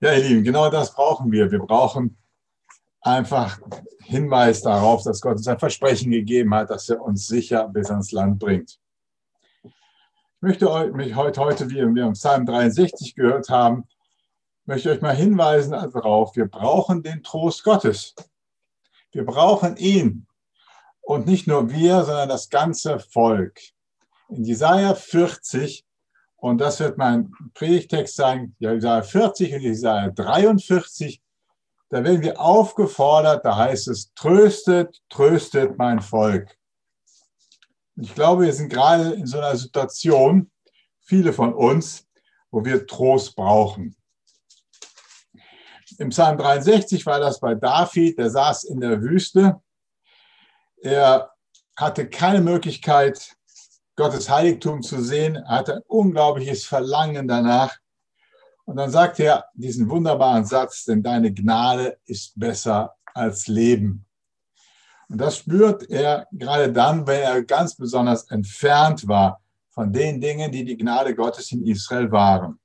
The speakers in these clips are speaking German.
Ja, ihr Lieben, genau das brauchen wir. Wir brauchen einfach Hinweis darauf, dass Gott uns ein Versprechen gegeben hat, dass er uns sicher bis ans Land bringt. Ich möchte mich heute, heute wie wir im Psalm 63 gehört haben, möchte euch mal hinweisen darauf, wir brauchen den Trost Gottes. Wir brauchen ihn. Und nicht nur wir, sondern das ganze Volk. In Jesaja 40 und das wird mein Predigtext sein, Jesaja 40 und Jesaja 43. Da werden wir aufgefordert, da heißt es, tröstet, tröstet mein Volk. Ich glaube, wir sind gerade in so einer Situation, viele von uns, wo wir Trost brauchen. Im Psalm 63 war das bei David, der saß in der Wüste. Er hatte keine Möglichkeit, Gottes Heiligtum zu sehen. Er hatte ein unglaubliches Verlangen danach. Und dann sagt er diesen wunderbaren Satz, denn deine Gnade ist besser als Leben. Und das spürt er gerade dann, wenn er ganz besonders entfernt war von den Dingen, die die Gnade Gottes in Israel waren.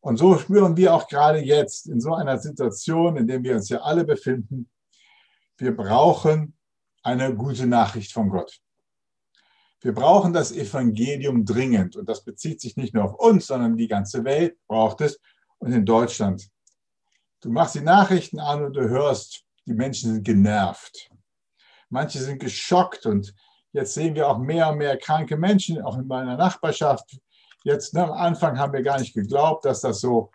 Und so spüren wir auch gerade jetzt in so einer Situation, in der wir uns ja alle befinden, wir brauchen eine gute Nachricht von Gott. Wir brauchen das Evangelium dringend. Und das bezieht sich nicht nur auf uns, sondern die ganze Welt braucht es und in Deutschland. Du machst die Nachrichten an und du hörst, die Menschen sind genervt. Manche sind geschockt und jetzt sehen wir auch mehr und mehr kranke Menschen, auch in meiner Nachbarschaft. Jetzt ne, am Anfang haben wir gar nicht geglaubt, dass das so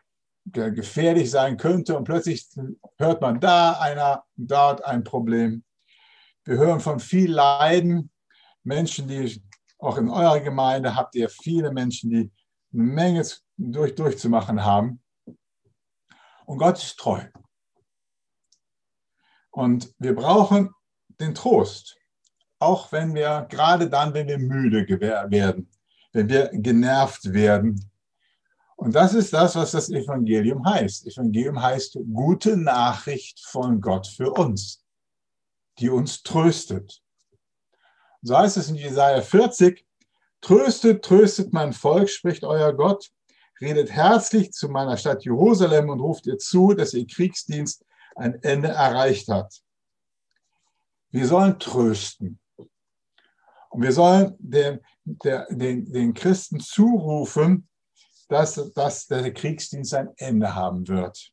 gefährlich sein könnte und plötzlich hört man da einer, dort ein Problem. Wir hören von viel Leiden, Menschen, die auch in eurer Gemeinde habt ihr viele Menschen, die eine Menge durch, durchzumachen haben. Und Gott ist treu. Und wir brauchen den Trost, auch wenn wir, gerade dann, wenn wir müde werden, wenn wir genervt werden. Und das ist das, was das Evangelium heißt. Evangelium heißt gute Nachricht von Gott für uns, die uns tröstet. So heißt es in Jesaja 40. Tröstet, tröstet mein Volk, spricht euer Gott. Redet herzlich zu meiner Stadt Jerusalem und ruft ihr zu, dass ihr Kriegsdienst ein Ende erreicht hat. Wir sollen trösten. Und wir sollen den, der, den, den Christen zurufen, dass, dass der Kriegsdienst ein Ende haben wird.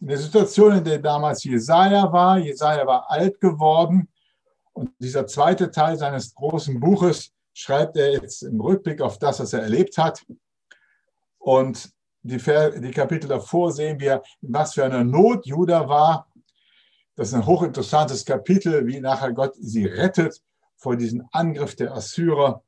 In der Situation, in der damals Jesaja war, Jesaja war alt geworden, und dieser zweite Teil seines großen Buches schreibt er jetzt im Rückblick auf das, was er erlebt hat. Und die, die Kapitel davor sehen wir, was für eine Not Judah war. Das ist ein hochinteressantes Kapitel, wie nachher Gott sie rettet vor diesem Angriff der Assyrer.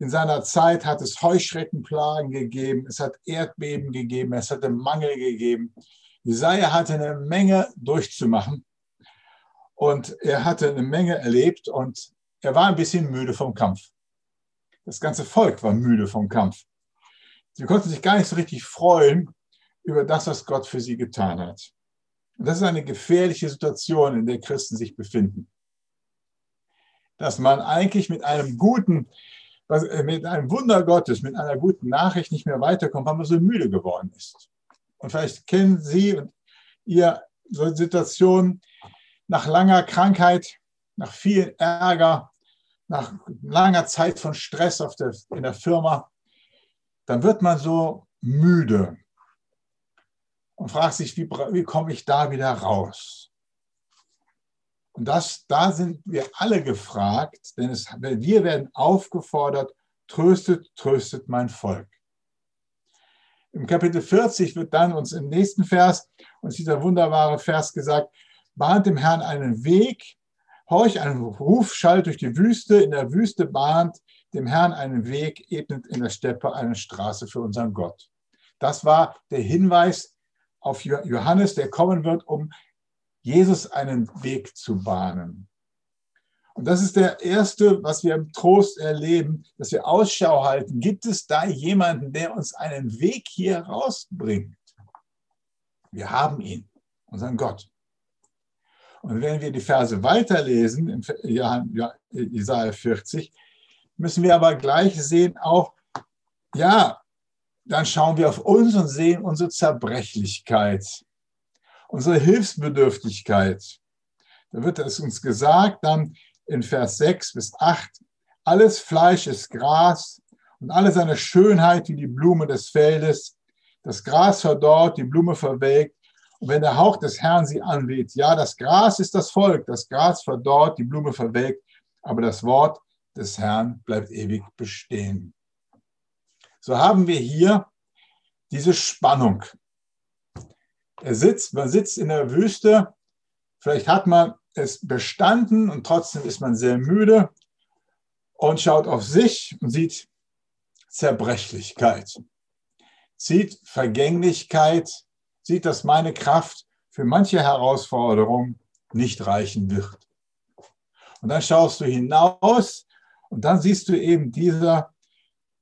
In seiner Zeit hat es Heuschreckenplagen gegeben, es hat Erdbeben gegeben, es hatte Mangel gegeben. Jesaja hatte eine Menge durchzumachen. Und er hatte eine Menge erlebt und er war ein bisschen müde vom Kampf. Das ganze Volk war müde vom Kampf. Sie konnten sich gar nicht so richtig freuen über das, was Gott für sie getan hat. Und das ist eine gefährliche Situation, in der Christen sich befinden. Dass man eigentlich mit einem guten, äh, mit einem Wunder Gottes, mit einer guten Nachricht nicht mehr weiterkommt, weil man so müde geworden ist. Und vielleicht kennen Sie und ihr so Situationen, nach langer Krankheit, nach viel Ärger, nach langer Zeit von Stress der, in der Firma, dann wird man so müde und fragt sich, wie, wie komme ich da wieder raus? Und das, da sind wir alle gefragt, denn es, wir werden aufgefordert, tröstet, tröstet mein Volk. Im Kapitel 40 wird dann uns im nächsten Vers uns dieser wunderbare Vers gesagt, bahnt dem Herrn einen Weg, horch einen Ruf schallt durch die Wüste, in der Wüste bahnt dem Herrn einen Weg, ebnet in der Steppe eine Straße für unseren Gott. Das war der Hinweis auf Johannes, der kommen wird, um Jesus einen Weg zu bahnen. Und das ist der erste, was wir im Trost erleben, dass wir Ausschau halten. Gibt es da jemanden, der uns einen Weg hier rausbringt? Wir haben ihn, unseren Gott. Und wenn wir die Verse weiterlesen, in Jesaja 40, müssen wir aber gleich sehen, auch, ja, dann schauen wir auf uns und sehen unsere Zerbrechlichkeit, unsere Hilfsbedürftigkeit. Da wird es uns gesagt, dann in Vers 6 bis 8, alles Fleisch ist Gras und alle seine Schönheit wie die Blume des Feldes. Das Gras verdorrt, die Blume verwelkt. Und wenn der Hauch des Herrn sie anweht, ja, das Gras ist das Volk, das Gras verdorrt, die Blume verwelkt, aber das Wort des Herrn bleibt ewig bestehen. So haben wir hier diese Spannung. Er sitzt, man sitzt in der Wüste, vielleicht hat man es bestanden und trotzdem ist man sehr müde und schaut auf sich und sieht Zerbrechlichkeit, sieht Vergänglichkeit, sieht, dass meine Kraft für manche Herausforderung nicht reichen wird. Und dann schaust du hinaus und dann siehst du eben dieser,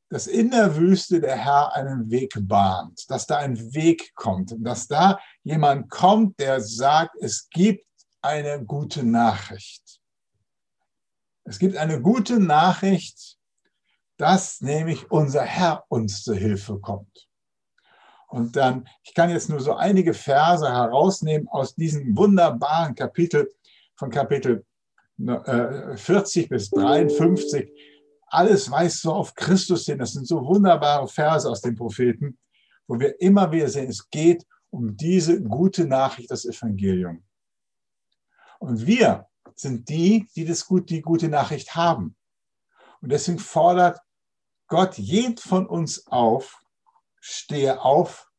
dass in der Wüste der Herr einen Weg bahnt, dass da ein Weg kommt und dass da jemand kommt, der sagt, es gibt eine gute Nachricht. Es gibt eine gute Nachricht, dass nämlich unser Herr uns zur Hilfe kommt. Und dann, ich kann jetzt nur so einige Verse herausnehmen aus diesem wunderbaren Kapitel von Kapitel 40 äh, bis 53. Alles weist so auf Christus hin. Das sind so wunderbare Verse aus den Propheten, wo wir immer wieder sehen, es geht um diese gute Nachricht, das Evangelium. Und wir sind die, die das gut, die gute Nachricht haben. Und deswegen fordert Gott jeden von uns auf, stehe auf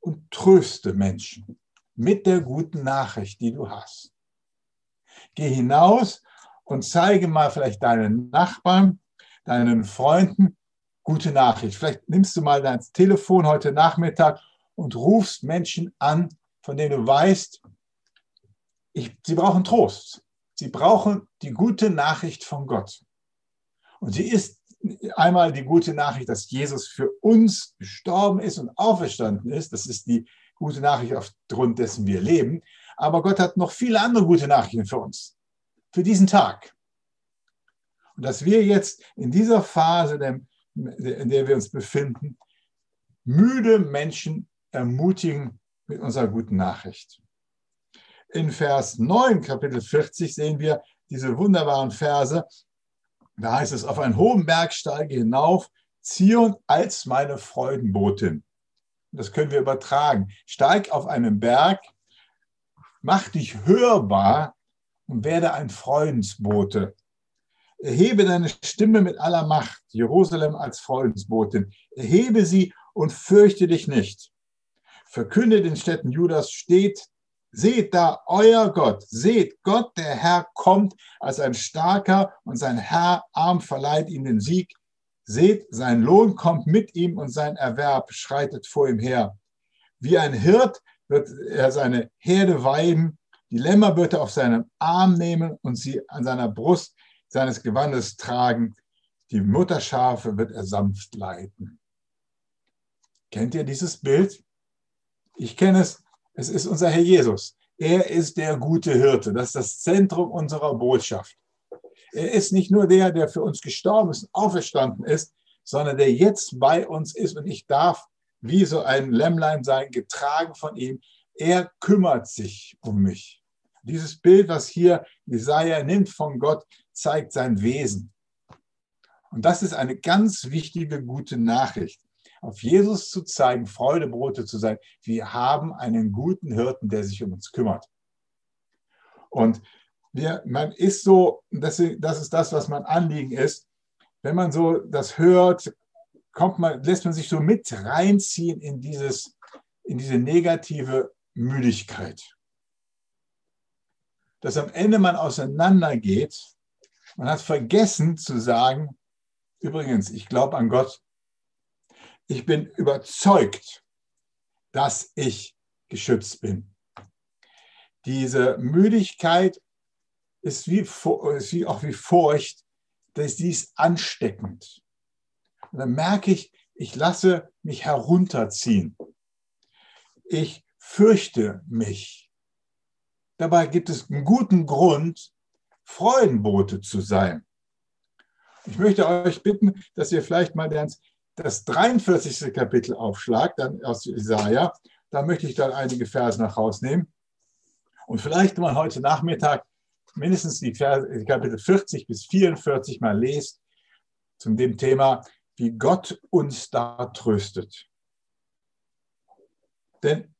und tröste Menschen mit der guten Nachricht, die du hast. Geh hinaus und zeige mal vielleicht deinen Nachbarn, deinen Freunden gute Nachricht. Vielleicht nimmst du mal dein Telefon heute Nachmittag und rufst Menschen an, von denen du weißt, ich, sie brauchen Trost. Sie brauchen die gute Nachricht von Gott. Und sie ist einmal die gute Nachricht, dass Jesus für uns gestorben ist und auferstanden ist. Das ist die gute Nachricht, aufgrund dessen wir leben. Aber Gott hat noch viele andere gute Nachrichten für uns, für diesen Tag. Und dass wir jetzt in dieser Phase, in der wir uns befinden, müde Menschen ermutigen mit unserer guten Nachricht in Vers 9, Kapitel 40, sehen wir diese wunderbaren Verse. Da heißt es, auf einen hohen Berg steige hinauf, Zion als meine Freudenbotin. Das können wir übertragen. Steig auf einen Berg, mach dich hörbar und werde ein Freudensbote. Erhebe deine Stimme mit aller Macht, Jerusalem als Freudensbotin. Erhebe sie und fürchte dich nicht. Verkünde den Städten Judas, steht Seht da euer Gott, seht, Gott, der Herr, kommt als ein starker und sein Herr Arm verleiht ihm den Sieg. Seht, sein Lohn kommt mit ihm und sein Erwerb schreitet vor ihm her. Wie ein Hirt wird er seine Herde weiden, die Lämmer wird er auf seinem Arm nehmen und sie an seiner Brust seines Gewandes tragen. Die Mutterschafe wird er sanft leiten. Kennt ihr dieses Bild? Ich kenne es es ist unser Herr Jesus. Er ist der gute Hirte. Das ist das Zentrum unserer Botschaft. Er ist nicht nur der, der für uns gestorben ist, auferstanden ist, sondern der jetzt bei uns ist und ich darf wie so ein Lämmlein sein, getragen von ihm. Er kümmert sich um mich. Dieses Bild, was hier Jesaja nimmt von Gott, zeigt sein Wesen. Und das ist eine ganz wichtige, gute Nachricht auf Jesus zu zeigen, Freudebrote zu sein. Wir haben einen guten Hirten, der sich um uns kümmert. Und wir, man ist so, das, ist das, was mein Anliegen ist. Wenn man so das hört, kommt man, lässt man sich so mit reinziehen in, dieses, in diese negative Müdigkeit. Dass am Ende man auseinandergeht, man hat vergessen zu sagen, übrigens, ich glaube an Gott, ich bin überzeugt, dass ich geschützt bin. Diese Müdigkeit ist, wie, ist wie auch wie Furcht, dass die ist ansteckend. Und dann merke ich, ich lasse mich herunterziehen. Ich fürchte mich. Dabei gibt es einen guten Grund, Freudenbote zu sein. Ich möchte euch bitten, dass ihr vielleicht mal das 43. Kapitel aufschlagt, dann aus Jesaja, da möchte ich dann einige Verse nach rausnehmen. Und vielleicht, wenn man heute Nachmittag mindestens die Verse, Kapitel 40 bis 44 mal lest, zum dem Thema, wie Gott uns da tröstet. Denn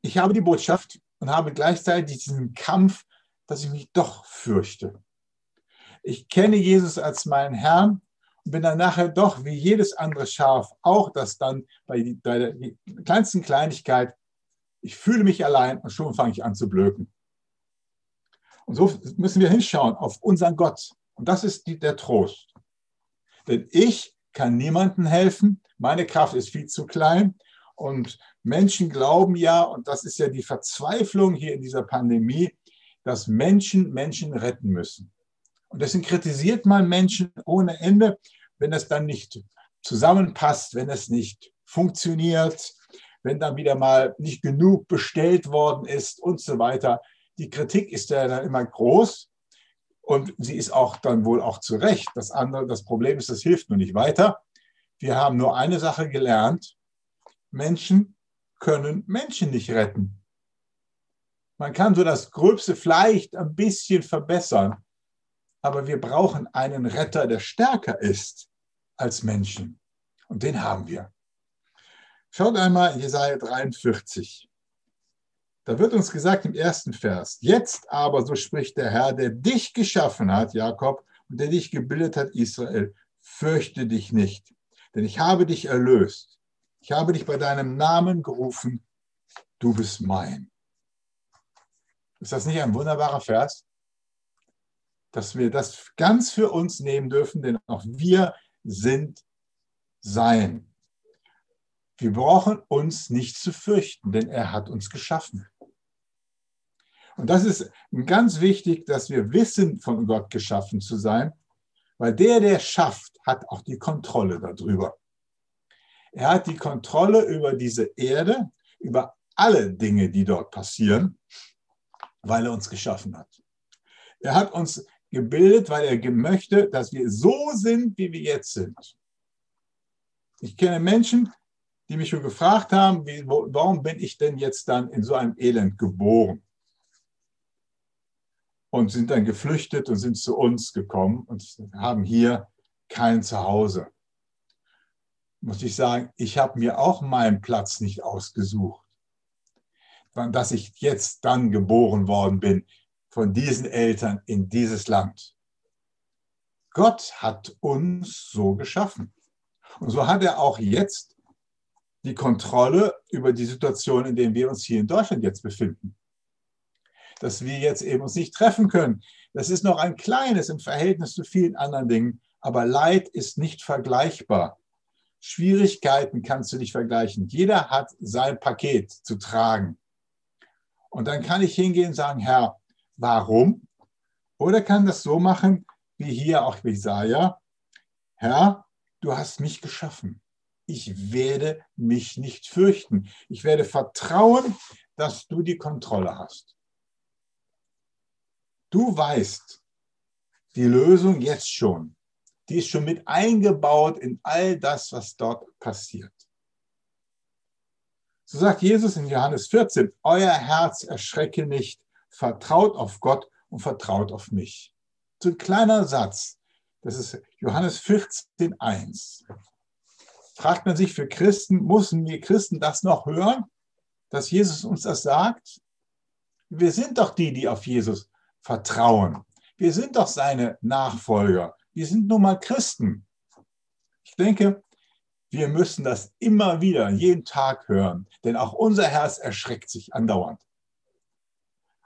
ich habe die Botschaft und habe gleichzeitig diesen Kampf, dass ich mich doch fürchte. Ich kenne Jesus als meinen Herrn bin dann nachher doch wie jedes andere Schaf auch das dann bei, bei der kleinsten Kleinigkeit, ich fühle mich allein und schon fange ich an zu blöken. Und so müssen wir hinschauen auf unseren Gott. Und das ist die, der Trost. Denn ich kann niemandem helfen. Meine Kraft ist viel zu klein. Und Menschen glauben ja, und das ist ja die Verzweiflung hier in dieser Pandemie, dass Menschen Menschen retten müssen. Und deswegen kritisiert man Menschen ohne Ende, wenn es dann nicht zusammenpasst, wenn es nicht funktioniert, wenn dann wieder mal nicht genug bestellt worden ist und so weiter. Die Kritik ist ja dann immer groß und sie ist auch dann wohl auch zu Recht. Das andere, das Problem ist, das hilft nur nicht weiter. Wir haben nur eine Sache gelernt. Menschen können Menschen nicht retten. Man kann so das Gröbste vielleicht ein bisschen verbessern, aber wir brauchen einen Retter, der stärker ist als Menschen. Und den haben wir. Schaut einmal in Jesaja 43. Da wird uns gesagt im ersten Vers, jetzt aber, so spricht der Herr, der dich geschaffen hat, Jakob, und der dich gebildet hat, Israel, fürchte dich nicht, denn ich habe dich erlöst. Ich habe dich bei deinem Namen gerufen, du bist mein. Ist das nicht ein wunderbarer Vers? Dass wir das ganz für uns nehmen dürfen, denn auch wir sind sein. Wir brauchen uns nicht zu fürchten, denn er hat uns geschaffen. Und das ist ganz wichtig, dass wir wissen, von Gott geschaffen zu sein, weil der, der schafft, hat auch die Kontrolle darüber. Er hat die Kontrolle über diese Erde, über alle Dinge, die dort passieren, weil er uns geschaffen hat. Er hat uns gebildet, weil er möchte, dass wir so sind, wie wir jetzt sind. Ich kenne Menschen, die mich schon gefragt haben, wie, warum bin ich denn jetzt dann in so einem Elend geboren? Und sind dann geflüchtet und sind zu uns gekommen und haben hier kein Zuhause. Muss ich sagen, ich habe mir auch meinen Platz nicht ausgesucht. Dass ich jetzt dann geboren worden bin, von diesen Eltern in dieses Land. Gott hat uns so geschaffen. Und so hat er auch jetzt die Kontrolle über die Situation, in der wir uns hier in Deutschland jetzt befinden. Dass wir jetzt eben uns nicht treffen können. Das ist noch ein kleines im Verhältnis zu vielen anderen Dingen, aber Leid ist nicht vergleichbar. Schwierigkeiten kannst du nicht vergleichen. Jeder hat sein Paket zu tragen. Und dann kann ich hingehen und sagen, Herr, warum. Oder kann das so machen, wie hier auch Jesaja, Herr, du hast mich geschaffen. Ich werde mich nicht fürchten. Ich werde vertrauen, dass du die Kontrolle hast. Du weißt die Lösung jetzt schon. Die ist schon mit eingebaut in all das, was dort passiert. So sagt Jesus in Johannes 14, euer Herz erschrecke nicht vertraut auf Gott und vertraut auf mich. So ein kleiner Satz. Das ist Johannes 14, 1. Fragt man sich für Christen, müssen wir Christen das noch hören, dass Jesus uns das sagt? Wir sind doch die, die auf Jesus vertrauen. Wir sind doch seine Nachfolger. Wir sind nun mal Christen. Ich denke, wir müssen das immer wieder, jeden Tag hören, denn auch unser Herz erschreckt sich andauernd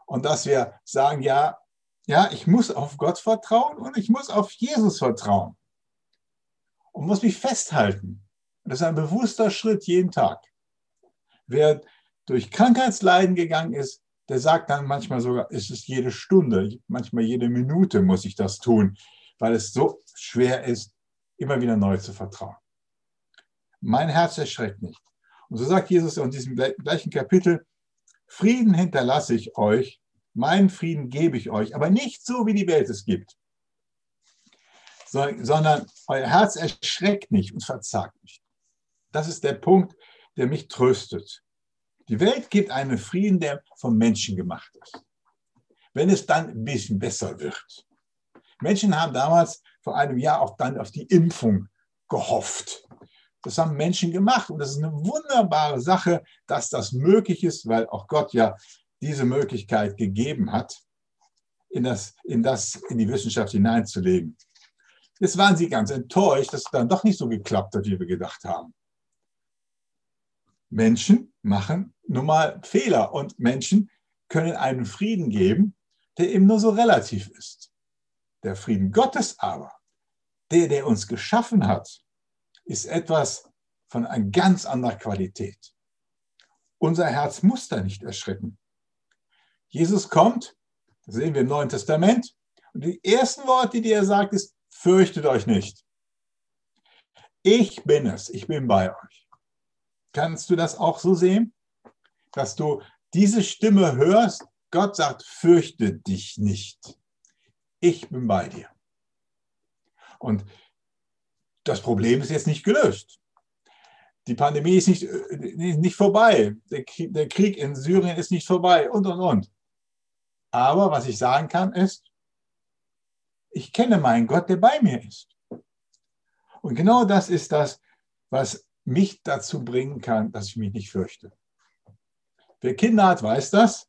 und dass wir sagen, ja, ja, ich muss auf Gott vertrauen und ich muss auf Jesus vertrauen und muss mich festhalten. Das ist ein bewusster Schritt jeden Tag. Wer durch Krankheitsleiden gegangen ist, der sagt dann manchmal sogar, es ist jede Stunde, manchmal jede Minute muss ich das tun, weil es so schwer ist, immer wieder neu zu vertrauen. Mein Herz erschreckt nicht. Und so sagt Jesus in diesem gleichen Kapitel, Frieden hinterlasse ich euch, meinen Frieden gebe ich euch, aber nicht so, wie die Welt es gibt. sondern euer Herz erschreckt nicht und verzagt nicht. Das ist der Punkt, der mich tröstet. Die Welt gibt einen Frieden, der vom Menschen gemacht ist. Wenn es dann ein bisschen besser wird. Menschen haben damals vor einem Jahr auch dann auf die Impfung gehofft. Das haben Menschen gemacht und das ist eine wunderbare Sache, dass das möglich ist, weil auch Gott ja diese Möglichkeit gegeben hat, in, das, in, das, in die Wissenschaft hineinzulegen. Jetzt waren sie ganz enttäuscht, dass es dann doch nicht so geklappt hat, wie wir gedacht haben. Menschen machen nun mal Fehler und Menschen können einen Frieden geben, der eben nur so relativ ist. Der Frieden Gottes aber, der, der uns geschaffen hat, ist etwas von einer ganz anderer Qualität. Unser Herz muss da nicht erschrecken. Jesus kommt, das sehen wir im Neuen Testament, und die ersten Worte, die er sagt, ist, fürchtet euch nicht. Ich bin es, ich bin bei euch. Kannst du das auch so sehen? Dass du diese Stimme hörst, Gott sagt, fürchte dich nicht. Ich bin bei dir. Und das Problem ist jetzt nicht gelöst. Die Pandemie ist nicht, nicht vorbei. Der Krieg in Syrien ist nicht vorbei und, und, und. Aber was ich sagen kann, ist, ich kenne meinen Gott, der bei mir ist. Und genau das ist das, was mich dazu bringen kann, dass ich mich nicht fürchte. Wer Kinder hat, weiß das.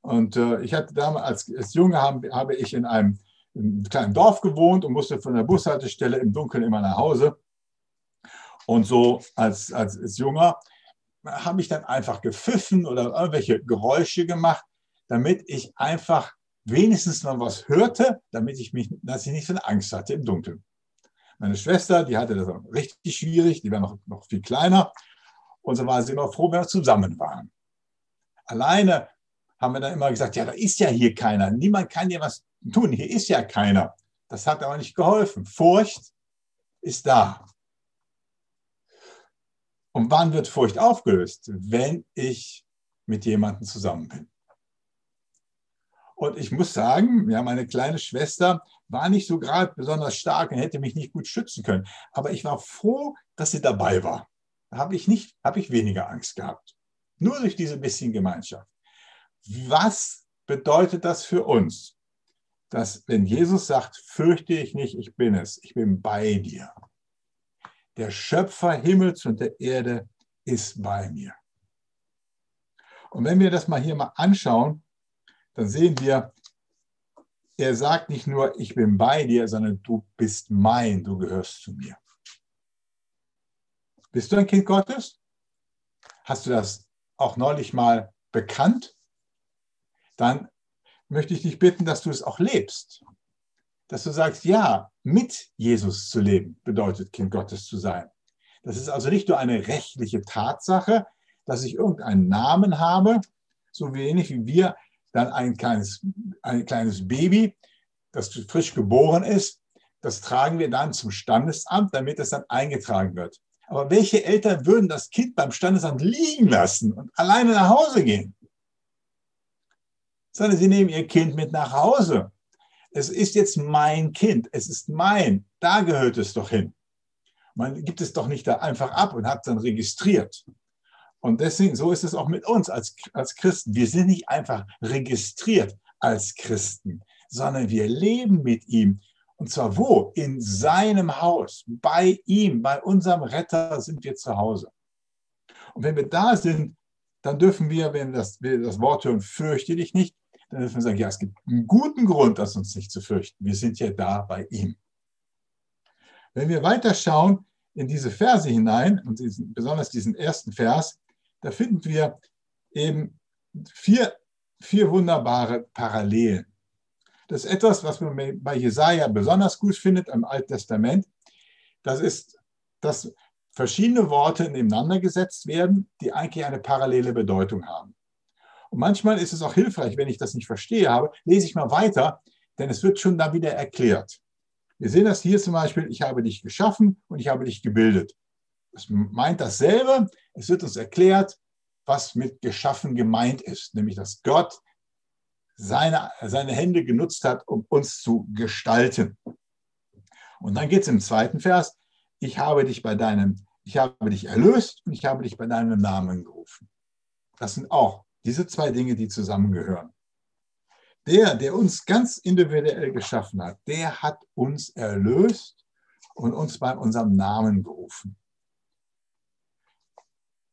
Und äh, ich hatte damals als, als Junge habe, habe ich in einem in einem kleinen Dorf gewohnt und musste von der Bushaltestelle im Dunkeln immer nach Hause. Und so als, als, als Junger habe ich dann einfach gepfiffen oder irgendwelche Geräusche gemacht, damit ich einfach wenigstens mal was hörte, damit ich mich, dass ich nicht so eine Angst hatte im Dunkeln. Meine Schwester, die hatte das richtig schwierig, die war noch, noch viel kleiner. Und so war sie immer froh, wenn wir zusammen waren. Alleine haben wir dann immer gesagt, ja, da ist ja hier keiner. Niemand kann dir was tun. Hier ist ja keiner. Das hat aber nicht geholfen. Furcht ist da. Und wann wird Furcht aufgelöst? Wenn ich mit jemandem zusammen bin. Und ich muss sagen, ja, meine kleine Schwester war nicht so gerade besonders stark und hätte mich nicht gut schützen können. Aber ich war froh, dass sie dabei war. Da habe ich nicht, habe ich weniger Angst gehabt. Nur durch diese bisschen Gemeinschaft. Was bedeutet das für uns? Dass wenn Jesus sagt, fürchte ich nicht, ich bin es, ich bin bei dir. Der Schöpfer Himmels und der Erde ist bei mir. Und wenn wir das mal hier mal anschauen, dann sehen wir, er sagt nicht nur, ich bin bei dir, sondern du bist mein, du gehörst zu mir. Bist du ein Kind Gottes? Hast du das auch neulich mal bekannt? Dann möchte ich dich bitten, dass du es auch lebst. Dass du sagst, ja, mit Jesus zu leben bedeutet Kind Gottes zu sein. Das ist also nicht nur eine rechtliche Tatsache, dass ich irgendeinen Namen habe, so wenig wie wir dann ein kleines, ein kleines Baby, das frisch geboren ist, das tragen wir dann zum Standesamt, damit es dann eingetragen wird. Aber welche Eltern würden das Kind beim Standesamt liegen lassen und alleine nach Hause gehen? Sondern sie nehmen ihr Kind mit nach Hause. Es ist jetzt mein Kind, es ist mein, da gehört es doch hin. Man gibt es doch nicht da einfach ab und hat dann registriert. Und deswegen, so ist es auch mit uns als, als Christen. Wir sind nicht einfach registriert als Christen, sondern wir leben mit ihm. Und zwar wo? In seinem Haus, bei ihm, bei unserem Retter sind wir zu Hause. Und wenn wir da sind, dann dürfen wir, wenn das, wir das Wort hören, fürchte dich nicht, dann dürfen wir sagen, ja, es gibt einen guten Grund, das uns nicht zu fürchten. Wir sind ja da bei ihm. Wenn wir weiter schauen in diese Verse hinein, und diesen, besonders diesen ersten Vers, da finden wir eben vier, vier wunderbare Parallelen. Das ist etwas, was man bei Jesaja besonders gut findet im Alten Testament. Das ist, dass verschiedene Worte nebeneinander gesetzt werden, die eigentlich eine parallele Bedeutung haben. Und manchmal ist es auch hilfreich, wenn ich das nicht verstehe habe, lese ich mal weiter, denn es wird schon da wieder erklärt. Wir sehen das hier zum Beispiel, ich habe dich geschaffen und ich habe dich gebildet. Es meint dasselbe. Es wird uns erklärt, was mit geschaffen gemeint ist, nämlich dass Gott seine, seine Hände genutzt hat, um uns zu gestalten. Und dann geht es im zweiten Vers, ich habe dich bei deinem, ich habe dich erlöst und ich habe dich bei deinem Namen gerufen. Das sind auch diese zwei Dinge, die zusammengehören. Der, der uns ganz individuell geschaffen hat, der hat uns erlöst und uns bei unserem Namen gerufen.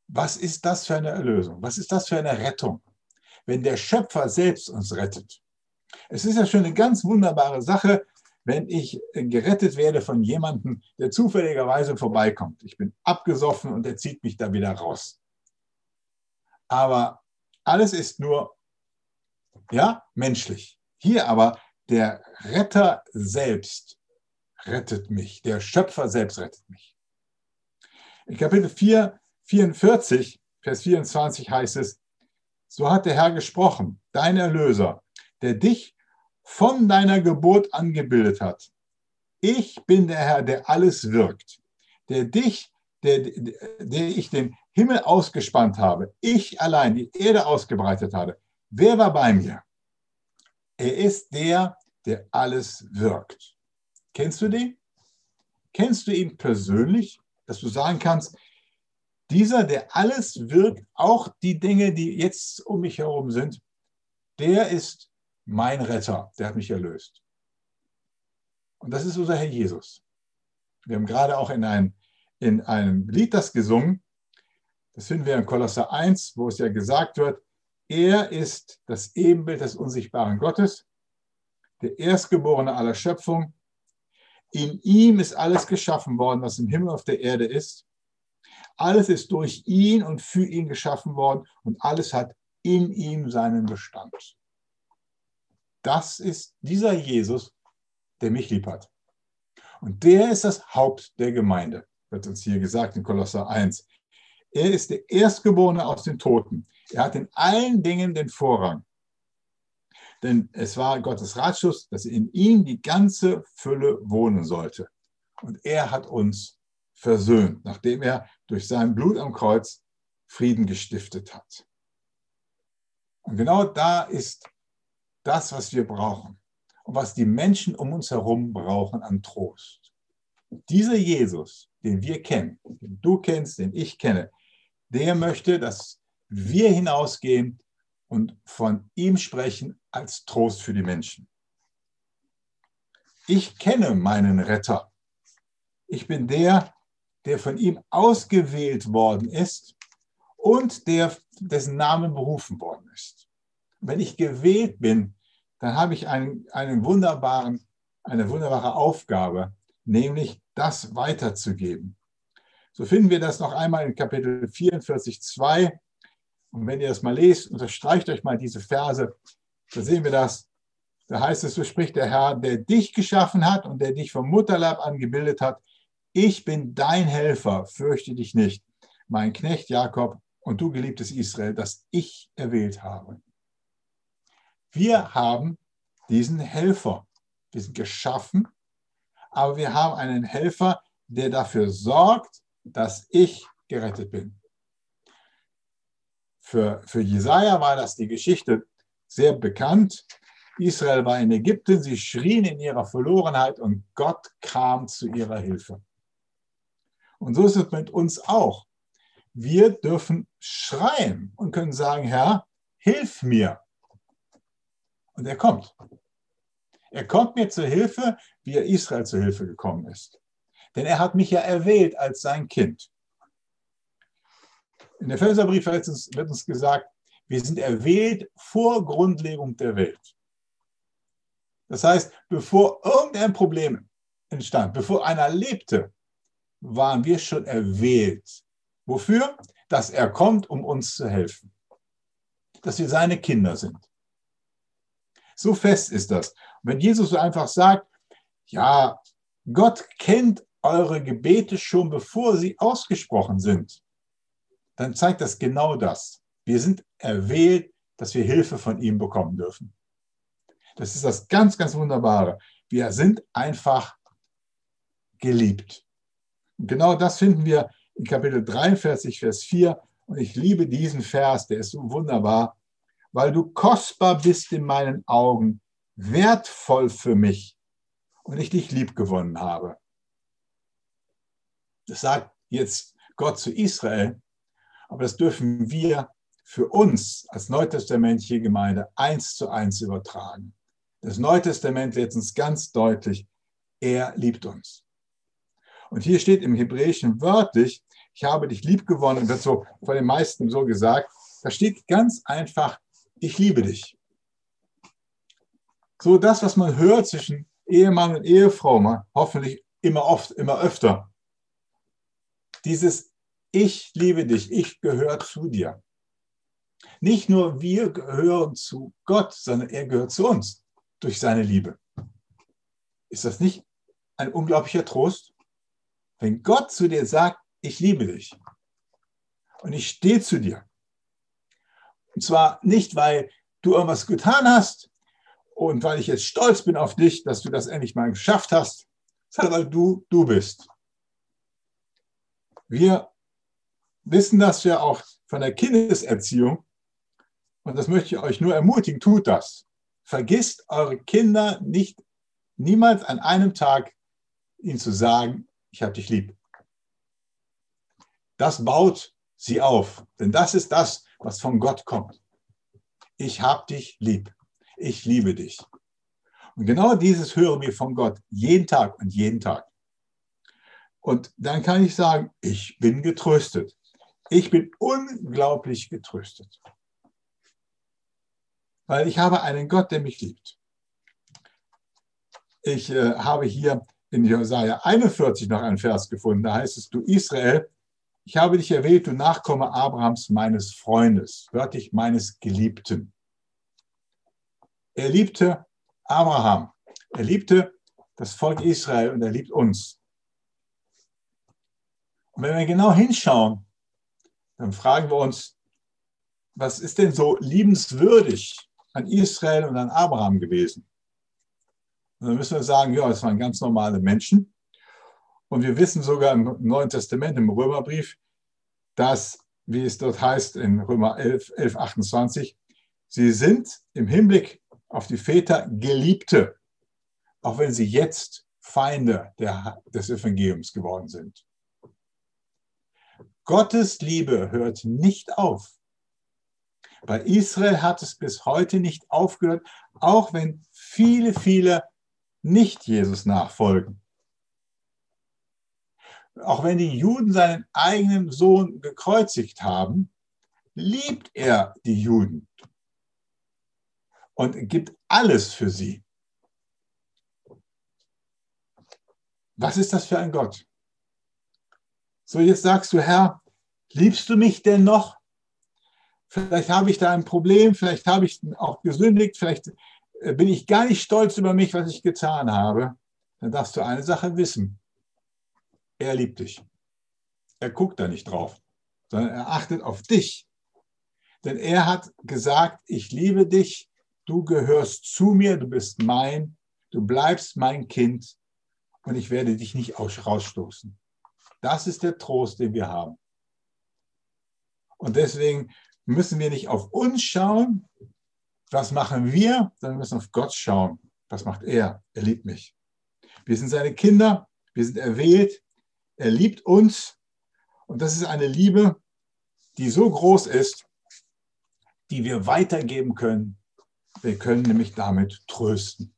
Was ist das für eine Erlösung? Was ist das für eine Rettung? Wenn der Schöpfer selbst uns rettet. Es ist ja schon eine ganz wunderbare Sache, wenn ich gerettet werde von jemandem, der zufälligerweise vorbeikommt. Ich bin abgesoffen und er zieht mich da wieder raus. Aber alles ist nur, ja, menschlich. Hier aber der Retter selbst rettet mich. Der Schöpfer selbst rettet mich. In Kapitel 4, 44, Vers 24 heißt es, so hat der Herr gesprochen, dein Erlöser, der dich von deiner Geburt angebildet hat. Ich bin der Herr, der alles wirkt, der dich, der, der ich den Himmel ausgespannt habe, ich allein die Erde ausgebreitet habe. Wer war bei mir? Er ist der, der alles wirkt. Kennst du den? Kennst du ihn persönlich, dass du sagen kannst, dieser, der alles wirkt, auch die Dinge, die jetzt um mich herum sind, der ist mein Retter, der hat mich erlöst. Und das ist unser Herr Jesus. Wir haben gerade auch in, ein, in einem Lied das gesungen. Das finden wir in Kolosser 1, wo es ja gesagt wird, er ist das Ebenbild des unsichtbaren Gottes, der Erstgeborene aller Schöpfung. In ihm ist alles geschaffen worden, was im Himmel auf der Erde ist. Alles ist durch ihn und für ihn geschaffen worden und alles hat in ihm seinen Bestand. Das ist dieser Jesus, der mich lieb hat. Und der ist das Haupt der Gemeinde, wird uns hier gesagt in Kolosser 1. Er ist der Erstgeborene aus den Toten. Er hat in allen Dingen den Vorrang. Denn es war Gottes Ratschluss, dass in ihm die ganze Fülle wohnen sollte. Und er hat uns versöhnt, nachdem er durch sein Blut am Kreuz Frieden gestiftet hat. Und genau da ist das, was wir brauchen und was die Menschen um uns herum brauchen an Trost. Dieser Jesus, den wir kennen, den du kennst, den ich kenne, der möchte, dass wir hinausgehen und von ihm sprechen als Trost für die Menschen. Ich kenne meinen Retter. Ich bin der, der von ihm ausgewählt worden ist und der, dessen Namen berufen worden ist. Wenn ich gewählt bin, dann habe ich einen, einen wunderbaren, eine wunderbare Aufgabe, nämlich das weiterzugeben. So finden wir das noch einmal in Kapitel 44, 2. Und wenn ihr das mal lest, unterstreicht euch mal diese Verse, da sehen wir das. Da heißt es, so spricht der Herr, der dich geschaffen hat und der dich vom Mutterleib an gebildet hat, ich bin dein Helfer, fürchte dich nicht, mein Knecht Jakob und du geliebtes Israel, das ich erwählt habe. Wir haben diesen Helfer. Wir sind geschaffen, aber wir haben einen Helfer, der dafür sorgt, dass ich gerettet bin. Für, für Jesaja war das die Geschichte sehr bekannt. Israel war in Ägypten, sie schrien in ihrer Verlorenheit und Gott kam zu ihrer Hilfe. Und so ist es mit uns auch. Wir dürfen schreien und können sagen, Herr, hilf mir. Und er kommt. Er kommt mir zur Hilfe, wie er Israel zur Hilfe gekommen ist. Denn er hat mich ja erwählt als sein Kind. In der uns, wird uns gesagt, wir sind erwählt vor Grundlegung der Welt. Das heißt, bevor irgendein Problem entstand, bevor einer lebte, waren wir schon erwählt. Wofür? Dass er kommt, um uns zu helfen. Dass wir seine Kinder sind. So fest ist das. Und wenn Jesus so einfach sagt, ja, Gott kennt eure Gebete schon, bevor sie ausgesprochen sind, dann zeigt das genau das. Wir sind erwählt, dass wir Hilfe von ihm bekommen dürfen. Das ist das ganz, ganz Wunderbare. Wir sind einfach geliebt. Und genau das finden wir in Kapitel 43, Vers 4. Und ich liebe diesen Vers, der ist so wunderbar, weil du kostbar bist in meinen Augen, wertvoll für mich und ich dich lieb gewonnen habe. Das sagt jetzt Gott zu Israel, aber das dürfen wir für uns als neutestamentliche Gemeinde eins zu eins übertragen. Das Neue Testament lehrt uns ganz deutlich, er liebt uns. Und hier steht im Hebräischen wörtlich, ich habe dich lieb gewonnen, wird so von den meisten so gesagt. Da steht ganz einfach, ich liebe dich. So das, was man hört zwischen Ehemann und Ehefrau, hoffentlich immer oft, immer öfter. Dieses Ich liebe dich, ich gehöre zu dir. Nicht nur wir gehören zu Gott, sondern er gehört zu uns durch seine Liebe. Ist das nicht ein unglaublicher Trost? Wenn Gott zu dir sagt, ich liebe dich und ich stehe zu dir. Und zwar nicht, weil du irgendwas getan hast und weil ich jetzt stolz bin auf dich, dass du das endlich mal geschafft hast, sondern weil du du bist. Wir wissen das ja auch von der Kindeserziehung und das möchte ich euch nur ermutigen, tut das. Vergisst eure Kinder nicht niemals an einem Tag ihnen zu sagen, ich habe dich lieb. Das baut sie auf, denn das ist das, was von Gott kommt. Ich habe dich lieb. Ich liebe dich. Und genau dieses hören wir von Gott jeden Tag und jeden Tag. Und dann kann ich sagen, ich bin getröstet. Ich bin unglaublich getröstet. Weil ich habe einen Gott, der mich liebt. Ich äh, habe hier in Jesaja 41 noch einen Vers gefunden. Da heißt es, du Israel, ich habe dich erwählt, du Nachkomme Abrahams, meines Freundes, wörtlich meines Geliebten. Er liebte Abraham. Er liebte das Volk Israel und er liebt uns. Und wenn wir genau hinschauen, dann fragen wir uns, was ist denn so liebenswürdig an Israel und an Abraham gewesen? Und dann müssen wir sagen, ja, das waren ganz normale Menschen. Und wir wissen sogar im Neuen Testament, im Römerbrief, dass, wie es dort heißt in Römer 11, 11 28, sie sind im Hinblick auf die Väter Geliebte, auch wenn sie jetzt Feinde der, des Evangeliums geworden sind. Gottes Liebe hört nicht auf. Bei Israel hat es bis heute nicht aufgehört, auch wenn viele, viele nicht Jesus nachfolgen auch wenn die Juden seinen eigenen Sohn gekreuzigt haben, liebt er die Juden und gibt alles für sie. Was ist das für ein Gott? So, jetzt sagst du, Herr, liebst du mich denn noch? Vielleicht habe ich da ein Problem, vielleicht habe ich auch gesündigt, vielleicht äh, bin ich gar nicht stolz über mich, was ich getan habe. Dann darfst du eine Sache wissen. Er liebt dich. Er guckt da nicht drauf, sondern er achtet auf dich. Denn er hat gesagt, ich liebe dich, du gehörst zu mir, du bist mein, du bleibst mein Kind und ich werde dich nicht rausstoßen. Das ist der Trost, den wir haben. Und deswegen müssen wir nicht auf uns schauen, was machen wir, sondern wir müssen auf Gott schauen. Was macht er? Er liebt mich. Wir sind seine Kinder, wir sind erwählt, er liebt uns und das ist eine Liebe, die so groß ist, die wir weitergeben können. Wir können nämlich damit trösten.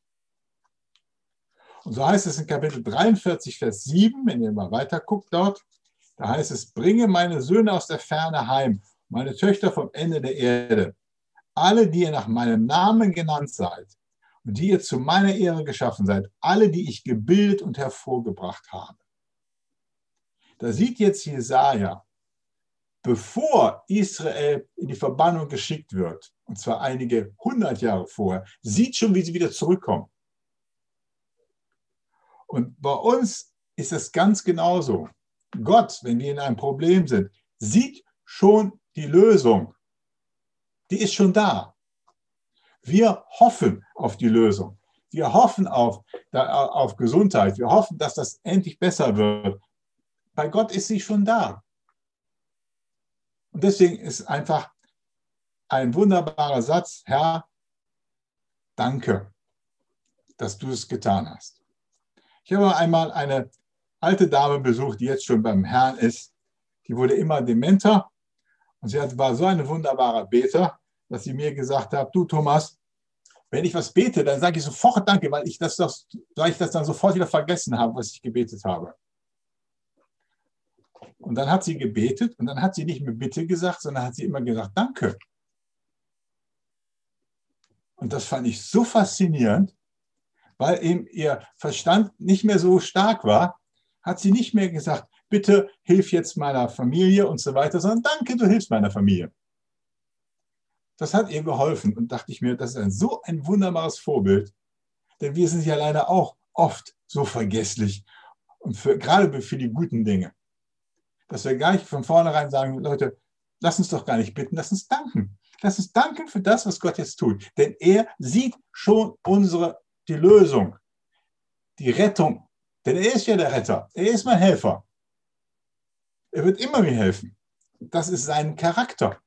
Und so heißt es in Kapitel 43, Vers 7, wenn ihr mal weiter guckt dort, da heißt es, bringe meine Söhne aus der Ferne heim, meine Töchter vom Ende der Erde, alle, die ihr nach meinem Namen genannt seid und die ihr zu meiner Ehre geschaffen seid, alle, die ich gebildet und hervorgebracht habe. Da sieht jetzt Jesaja, bevor Israel in die Verbannung geschickt wird, und zwar einige hundert Jahre vorher, sieht schon, wie sie wieder zurückkommen. Und bei uns ist es ganz genauso. Gott, wenn wir in einem Problem sind, sieht schon die Lösung. Die ist schon da. Wir hoffen auf die Lösung. Wir hoffen auf, auf Gesundheit. Wir hoffen, dass das endlich besser wird. Bei Gott ist sie schon da. Und deswegen ist einfach ein wunderbarer Satz, Herr, danke, dass du es getan hast. Ich habe einmal eine alte Dame besucht, die jetzt schon beim Herrn ist. Die wurde immer dementer und sie war so ein wunderbarer Beter, dass sie mir gesagt hat, du Thomas, wenn ich was bete, dann sage ich sofort Danke, weil ich das, das, weil ich das dann sofort wieder vergessen habe, was ich gebetet habe. Und dann hat sie gebetet und dann hat sie nicht mehr Bitte gesagt, sondern hat sie immer gesagt Danke. Und das fand ich so faszinierend, weil eben ihr Verstand nicht mehr so stark war, hat sie nicht mehr gesagt, bitte hilf jetzt meiner Familie und so weiter, sondern danke, du hilfst meiner Familie. Das hat ihr geholfen und dachte ich mir, das ist ein, so ein wunderbares Vorbild, denn wir sind ja leider auch oft so vergesslich und für, gerade für die guten Dinge, dass wir gar nicht von vornherein sagen, Leute, lass uns doch gar nicht bitten, lass uns danken. Lass uns danken für das, was Gott jetzt tut, denn er sieht schon unsere, die Lösung, die Rettung, denn er ist ja der Retter, er ist mein Helfer. Er wird immer mir helfen. Das ist sein Charakter.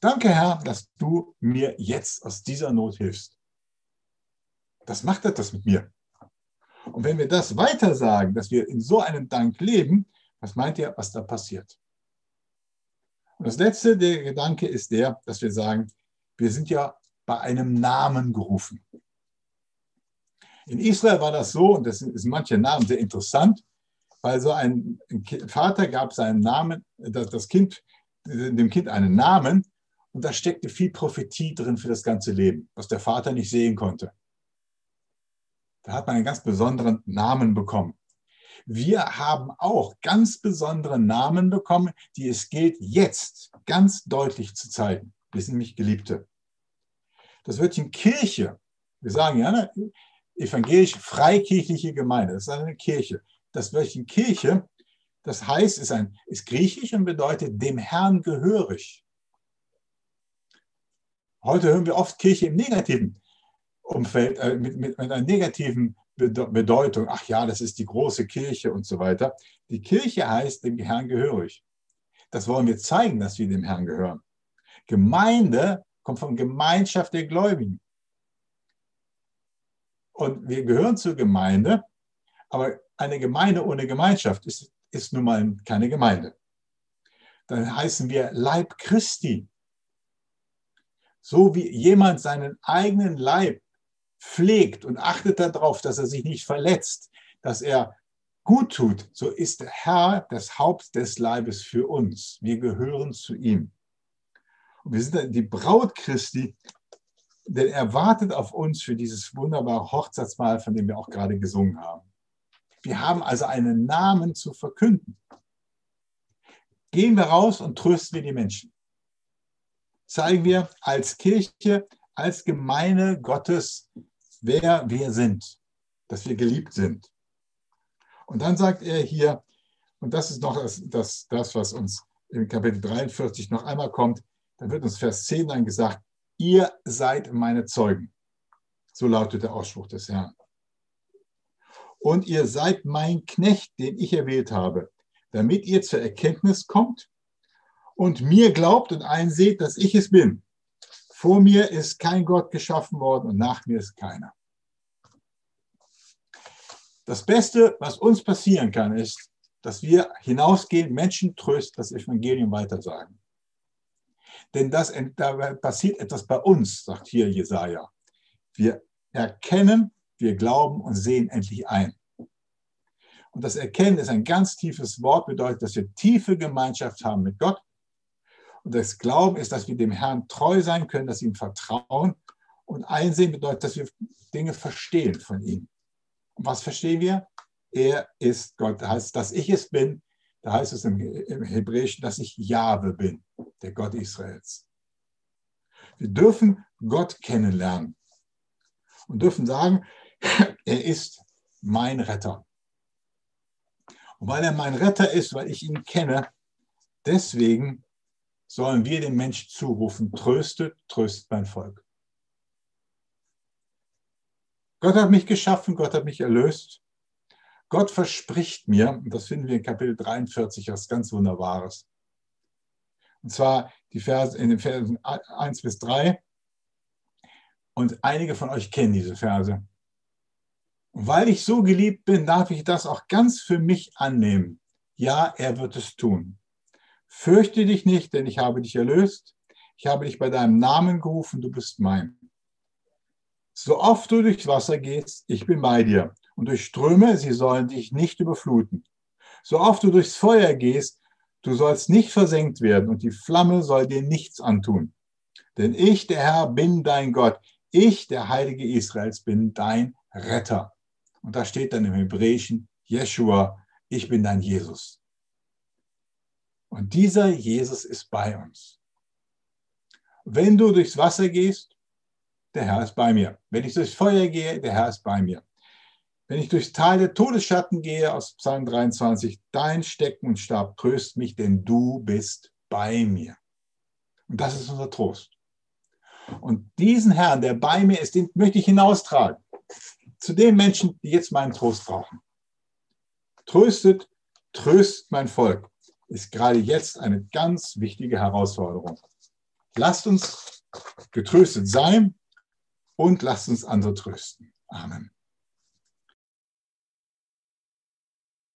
Danke, Herr, dass du mir jetzt aus dieser Not hilfst. Das macht etwas mit mir. Und wenn wir das weiter sagen, dass wir in so einem Dank leben, was meint ihr, was da passiert? Und das letzte, der Gedanke ist der, dass wir sagen, wir sind ja bei einem Namen gerufen. In Israel war das so, und das sind manche Namen sehr interessant, weil so ein Vater gab seinen Namen, das Kind, dem Kind einen Namen und da steckte viel Prophetie drin für das ganze Leben, was der Vater nicht sehen konnte. Da hat man einen ganz besonderen Namen bekommen. Wir haben auch ganz besondere Namen bekommen, die es gilt jetzt ganz deutlich zu zeigen. Wir sind nämlich Geliebte. Das Wörtchen Kirche, wir sagen ja, ne, evangelisch freikirchliche Gemeinde, das ist eine Kirche das Wörtchen Kirche, das heißt, ist, ein, ist griechisch und bedeutet dem Herrn gehörig. Heute hören wir oft Kirche im negativen Umfeld, äh, mit, mit, mit einer negativen Bedeutung. Ach ja, das ist die große Kirche und so weiter. Die Kirche heißt dem Herrn gehörig. Das wollen wir zeigen, dass wir dem Herrn gehören. Gemeinde kommt von Gemeinschaft der Gläubigen. Und wir gehören zur Gemeinde, aber eine Gemeinde ohne Gemeinschaft ist, ist nun mal keine Gemeinde. Dann heißen wir Leib Christi. So wie jemand seinen eigenen Leib pflegt und achtet darauf, dass er sich nicht verletzt, dass er gut tut, so ist der Herr das Haupt des Leibes für uns. Wir gehören zu ihm. Und wir sind die Braut Christi, denn er wartet auf uns für dieses wunderbare Hochzeitsmahl, von dem wir auch gerade gesungen haben. Wir haben also einen Namen zu verkünden. Gehen wir raus und trösten wir die Menschen. Zeigen wir als Kirche, als Gemeinde Gottes, wer wir sind, dass wir geliebt sind. Und dann sagt er hier, und das ist noch das, das, das was uns im Kapitel 43 noch einmal kommt, dann wird uns Vers 10 dann gesagt, ihr seid meine Zeugen. So lautet der Ausspruch des Herrn und ihr seid mein Knecht, den ich erwählt habe, damit ihr zur Erkenntnis kommt und mir glaubt und einseht, dass ich es bin. Vor mir ist kein Gott geschaffen worden und nach mir ist keiner. Das Beste, was uns passieren kann, ist, dass wir hinausgehen, Menschen trösten, das Evangelium weitersagen. Denn das, da passiert etwas bei uns, sagt hier Jesaja. Wir erkennen, wir glauben und sehen endlich ein. Und das Erkennen ist ein ganz tiefes Wort, bedeutet, dass wir tiefe Gemeinschaft haben mit Gott. Und das Glauben ist, dass wir dem Herrn treu sein können, dass wir ihm vertrauen. Und einsehen bedeutet, dass wir Dinge verstehen von ihm. Und was verstehen wir? Er ist Gott. Das heißt, dass ich es bin. Da heißt es im, Hebräischen, dass ich Jahwe bin, der Gott Israels. Wir dürfen Gott kennenlernen und dürfen sagen, er ist mein Retter. Und weil er mein Retter ist, weil ich ihn kenne, deswegen sollen wir den Menschen zurufen, tröstet, tröstet mein Volk. Gott hat mich geschaffen, Gott hat mich erlöst. Gott verspricht mir, und das finden wir in Kapitel 43, was ganz Wunderbares. Und zwar die Verse, in den Versen 1 bis 3. Und einige von euch kennen diese Verse. Weil ich so geliebt bin, darf ich das auch ganz für mich annehmen. Ja, er wird es tun. Fürchte dich nicht, denn ich habe dich erlöst. Ich habe dich bei deinem Namen gerufen, du bist mein. So oft du durchs Wasser gehst, ich bin bei dir. Und durch Ströme, sie sollen dich nicht überfluten. So oft du durchs Feuer gehst, du sollst nicht versenkt werden und die Flamme soll dir nichts antun. Denn ich, der Herr, bin dein Gott. Ich, der Heilige Israels, bin dein Retter. Und da steht dann im Hebräischen, Jeshua, ich bin dein Jesus. Und dieser Jesus ist bei uns. Wenn du durchs Wasser gehst, der Herr ist bei mir. Wenn ich durchs Feuer gehe, der Herr ist bei mir. Wenn ich durchs Tal der Todesschatten gehe, aus Psalm 23, dein Stecken und Stab tröst mich, denn du bist bei mir. Und das ist unser Trost. Und diesen Herrn, der bei mir ist, den möchte ich hinaustragen. Zu den Menschen, die jetzt meinen Trost brauchen. Tröstet, tröst mein Volk, ist gerade jetzt eine ganz wichtige Herausforderung. Lasst uns getröstet sein und lasst uns andere trösten. Amen.